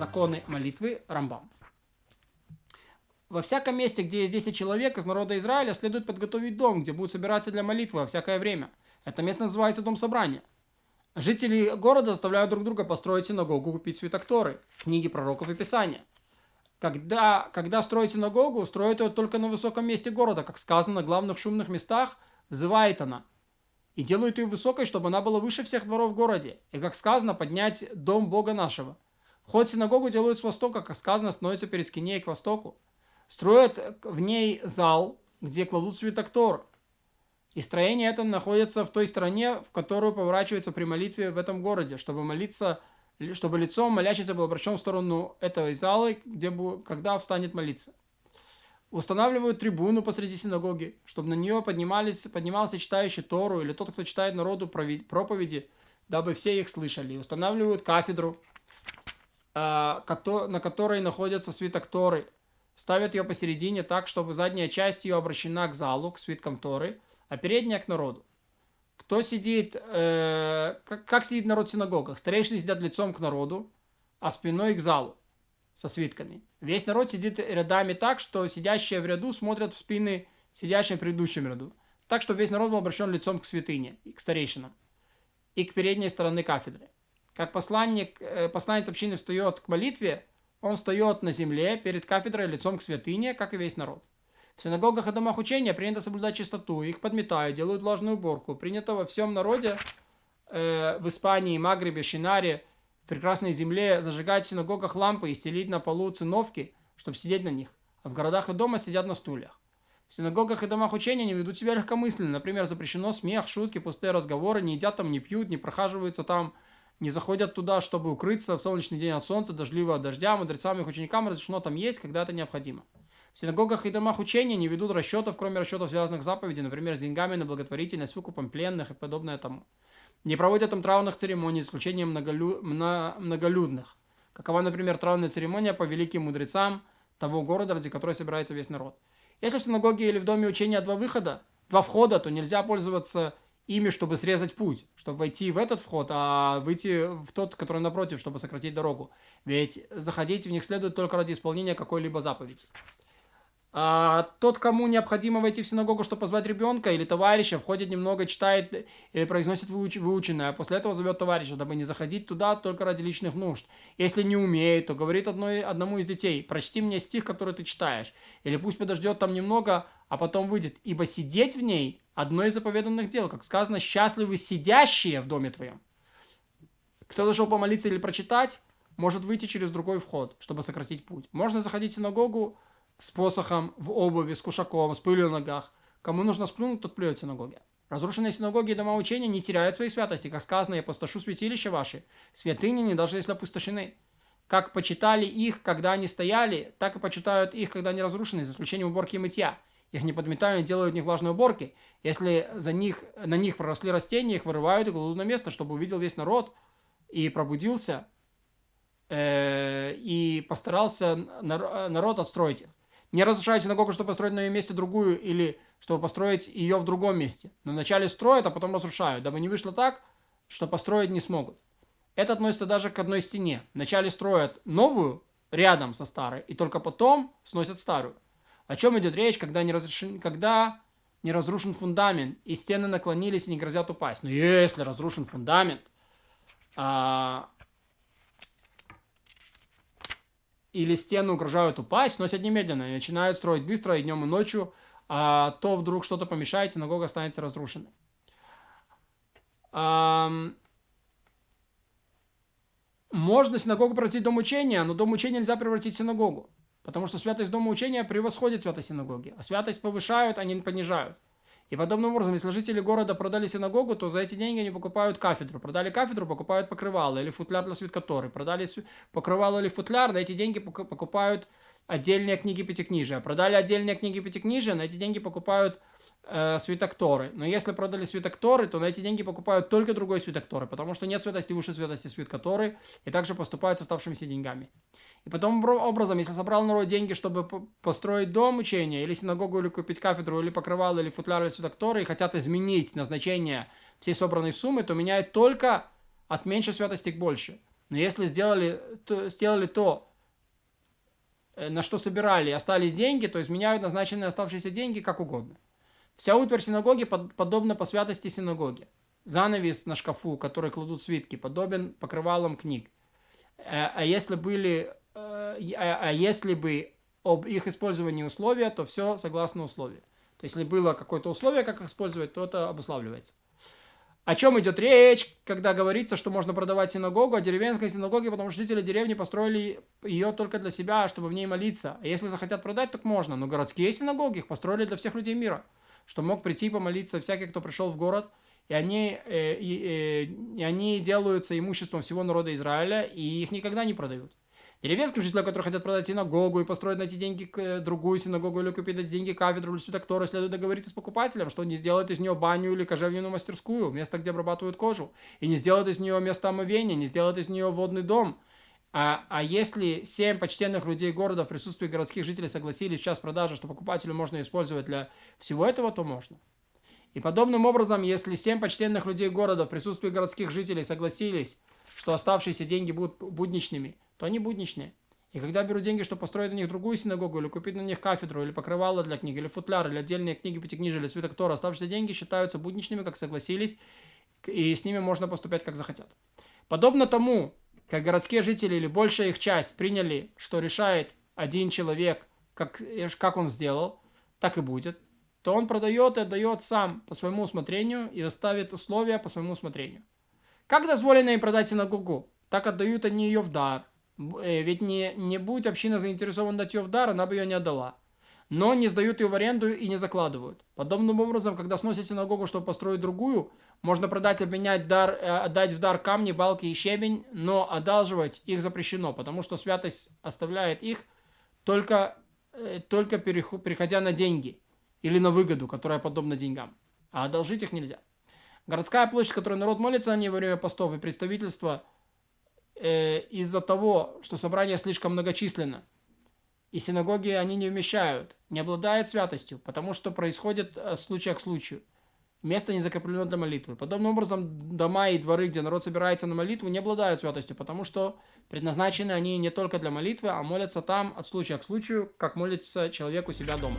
Законы молитвы Рамбам. Во всяком месте, где есть 10 человек из народа Израиля, следует подготовить дом, где будут собираться для молитвы во всякое время. Это место называется Дом собрания. Жители города заставляют друг друга построить синагогу, купить свитокторы, книги пророков и писания. Когда, когда строить синагогу, строят ее только на высоком месте города, как сказано на главных шумных местах, взывает она. И делают ее высокой, чтобы она была выше всех дворов в городе. И, как сказано, поднять дом Бога нашего. Вход в синагогу делают с востока, как сказано, становится перед скиней к востоку. Строят в ней зал, где кладут свиток Тор. И строение это находится в той стороне, в которую поворачивается при молитве в этом городе, чтобы молиться чтобы лицом молящийся был обращен в сторону этого зала, где, когда встанет молиться. Устанавливают трибуну посреди синагоги, чтобы на нее поднимались, поднимался читающий Тору или тот, кто читает народу проповеди, дабы все их слышали. Устанавливают кафедру, на которой находится свиток Торы. Ставят ее посередине так, чтобы задняя часть ее обращена к залу, к свиткам Торы, а передняя к народу. Кто сидит, э, как, как сидит народ в синагогах? Старейшины сидят лицом к народу, а спиной к залу со свитками. Весь народ сидит рядами так, что сидящие в ряду смотрят в спины сидящим в предыдущем ряду. Так, что весь народ был обращен лицом к святыне, и к старейшинам, и к передней стороны кафедры. Как посланник, э, посланец общины встает к молитве, он встает на земле перед кафедрой лицом к святыне, как и весь народ. В синагогах и домах учения принято соблюдать чистоту, их подметают, делают влажную уборку. Принято во всем народе, э, в Испании, Магрибе, Шинаре, в прекрасной земле зажигать в синагогах лампы и стелить на полу циновки, чтобы сидеть на них. А в городах и дома сидят на стульях. В синагогах и домах учения не ведут себя легкомысленно. Например, запрещено смех, шутки, пустые разговоры, не едят там, не пьют, не прохаживаются там, не заходят туда, чтобы укрыться в солнечный день от солнца, дождливого дождя. Мудрецам их ученикам разрешено там есть, когда это необходимо. В синагогах и домах учения не ведут расчетов, кроме расчетов, связанных с заповедями, например, с деньгами на благотворительность, выкупом пленных и подобное тому. Не проводят там траурных церемоний, исключением многолю... многолюдных. Какова, например, траурная церемония по великим мудрецам того города, ради которой собирается весь народ. Если в синагоге или в доме учения два выхода, два входа, то нельзя пользоваться ими, чтобы срезать путь, чтобы войти в этот вход, а выйти в тот, который напротив, чтобы сократить дорогу. Ведь заходить в них следует только ради исполнения какой-либо заповеди. А тот, кому необходимо войти в синагогу, чтобы позвать ребенка или товарища, входит немного, читает или произносит выуч выученное, а после этого зовет товарища, дабы не заходить туда только ради личных нужд. Если не умеет, то говорит одной, одному из детей, прочти мне стих, который ты читаешь. Или пусть подождет там немного, а потом выйдет. Ибо сидеть в ней – одно из заповеданных дел. Как сказано, счастливы сидящие в доме твоем. Кто зашел помолиться или прочитать, может выйти через другой вход, чтобы сократить путь. Можно заходить в синагогу, с посохом, в обуви, с кушаком, с пылью на ногах. Кому нужно сплюнуть, тот плюет в синагоге. Разрушенные синагоги и дома учения не теряют своей святости, как сказано, я опустошу святилища ваши. Святыни не даже если опустошены. Как почитали их, когда они стояли, так и почитают их, когда они разрушены, за исключением уборки и мытья. Их не подметают и делают в них влажные уборки. Если за них, на них проросли растения, их вырывают и кладут на место, чтобы увидел весь народ и пробудился, э, и постарался народ отстроить их. Не разрушают синагогу, чтобы построить на ее месте другую или чтобы построить ее в другом месте. Но вначале строят, а потом разрушают, дабы не вышло так, что построить не смогут. Это относится даже к одной стене. Вначале строят новую рядом со старой, и только потом сносят старую. О чем идет речь, когда не, разрешен... когда не разрушен фундамент, и стены наклонились и не грозят упасть? Но если разрушен фундамент, а, или стены угрожают упасть, носят немедленно и начинают строить быстро и днем, и ночью, а то вдруг что-то помешает, синагога останется разрушенной. Можно синагогу превратить в дом учения, но дом учения нельзя превратить в синагогу. Потому что святость дома учения превосходит святость синагоги. А святость повышают, а понижают. И подобным образом, если жители города продали синагогу, то за эти деньги они покупают кафедру. Продали кафедру, покупают покрывало или футляр для свиткаторы. Продали покрывало или футляр, на эти деньги покупают отдельные книги пятикнижия. Продали отдельные книги пятикнижия, на эти деньги покупают э, свитокторы. Но если продали свитокторы, то на эти деньги покупают только другой свитокторы, потому что нет святости выше святости свиткаторы, и также поступают с оставшимися деньгами. И потом образом, если собрал народ деньги, чтобы построить дом учения, или синагогу, или купить кафедру, или покрывало, или футляр, или святокторы, и хотят изменить назначение всей собранной суммы, то меняет только от меньшей святости к большей. Но если сделали то, сделали то, на что собирали, остались деньги, то изменяют назначенные оставшиеся деньги как угодно. Вся утварь синагоги под, подобна по святости синагоги. Занавес на шкафу, который кладут свитки, подобен покрывалам книг. А, а если были, а, а если бы об их использовании условия, то все согласно условию. То есть, если было какое-то условие, как их использовать, то это обуславливается. О чем идет речь, когда говорится, что можно продавать синагогу, а деревенской синагоге, потому что жители деревни построили ее только для себя, чтобы в ней молиться. А если захотят продать, так можно. Но городские синагоги их построили для всех людей мира, что мог прийти и помолиться всякий, кто пришел в город, и они, э, и, э, и они делаются имуществом всего народа Израиля, и их никогда не продают. Деревенским жителям, которые хотят продать синагогу и построить на эти деньги э, другую синагогу или купить эти деньги кафедру или святоктору, следует договориться с покупателем, что не сделает из нее баню или кожевенную мастерскую, место, где обрабатывают кожу, и не сделает из нее место омовения, не сделает из нее водный дом. А, а если семь почтенных людей города в присутствии городских жителей согласились в час продажи, что покупателю можно использовать для всего этого, то можно. И подобным образом, если семь почтенных людей города в присутствии городских жителей согласились, что оставшиеся деньги будут будничными, то они будничные. И когда берут деньги, чтобы построить на них другую синагогу, или купить на них кафедру, или покрывало для книг, или футляр, или отдельные книги пятикнижия, или свиток Тора, оставшиеся деньги считаются будничными, как согласились, и с ними можно поступать, как захотят. Подобно тому, как городские жители или большая их часть приняли, что решает один человек, как, как он сделал, так и будет, то он продает и отдает сам по своему усмотрению и оставит условия по своему усмотрению. Как дозволено им продать синагогу? Так отдают они ее в дар. Э, ведь не, не будь община заинтересована дать ее в дар, она бы ее не отдала. Но не сдают ее в аренду и не закладывают. Подобным образом, когда сносят синагогу, чтобы построить другую, можно продать, обменять дар, э, отдать в дар камни, балки и щебень, но одалживать их запрещено, потому что святость оставляет их только, э, только переходя на деньги или на выгоду, которая подобна деньгам. А одолжить их нельзя. Городская площадь, в которой народ молится на ней во время постов и представительства, э, из-за того, что собрание слишком многочисленно, и синагоги они не вмещают, не обладает святостью, потому что происходит э, случай к случаю. Место не закреплено для молитвы. Подобным образом, дома и дворы, где народ собирается на молитву, не обладают святостью, потому что предназначены они не только для молитвы, а молятся там от случая к случаю, как молится человек у себя дома.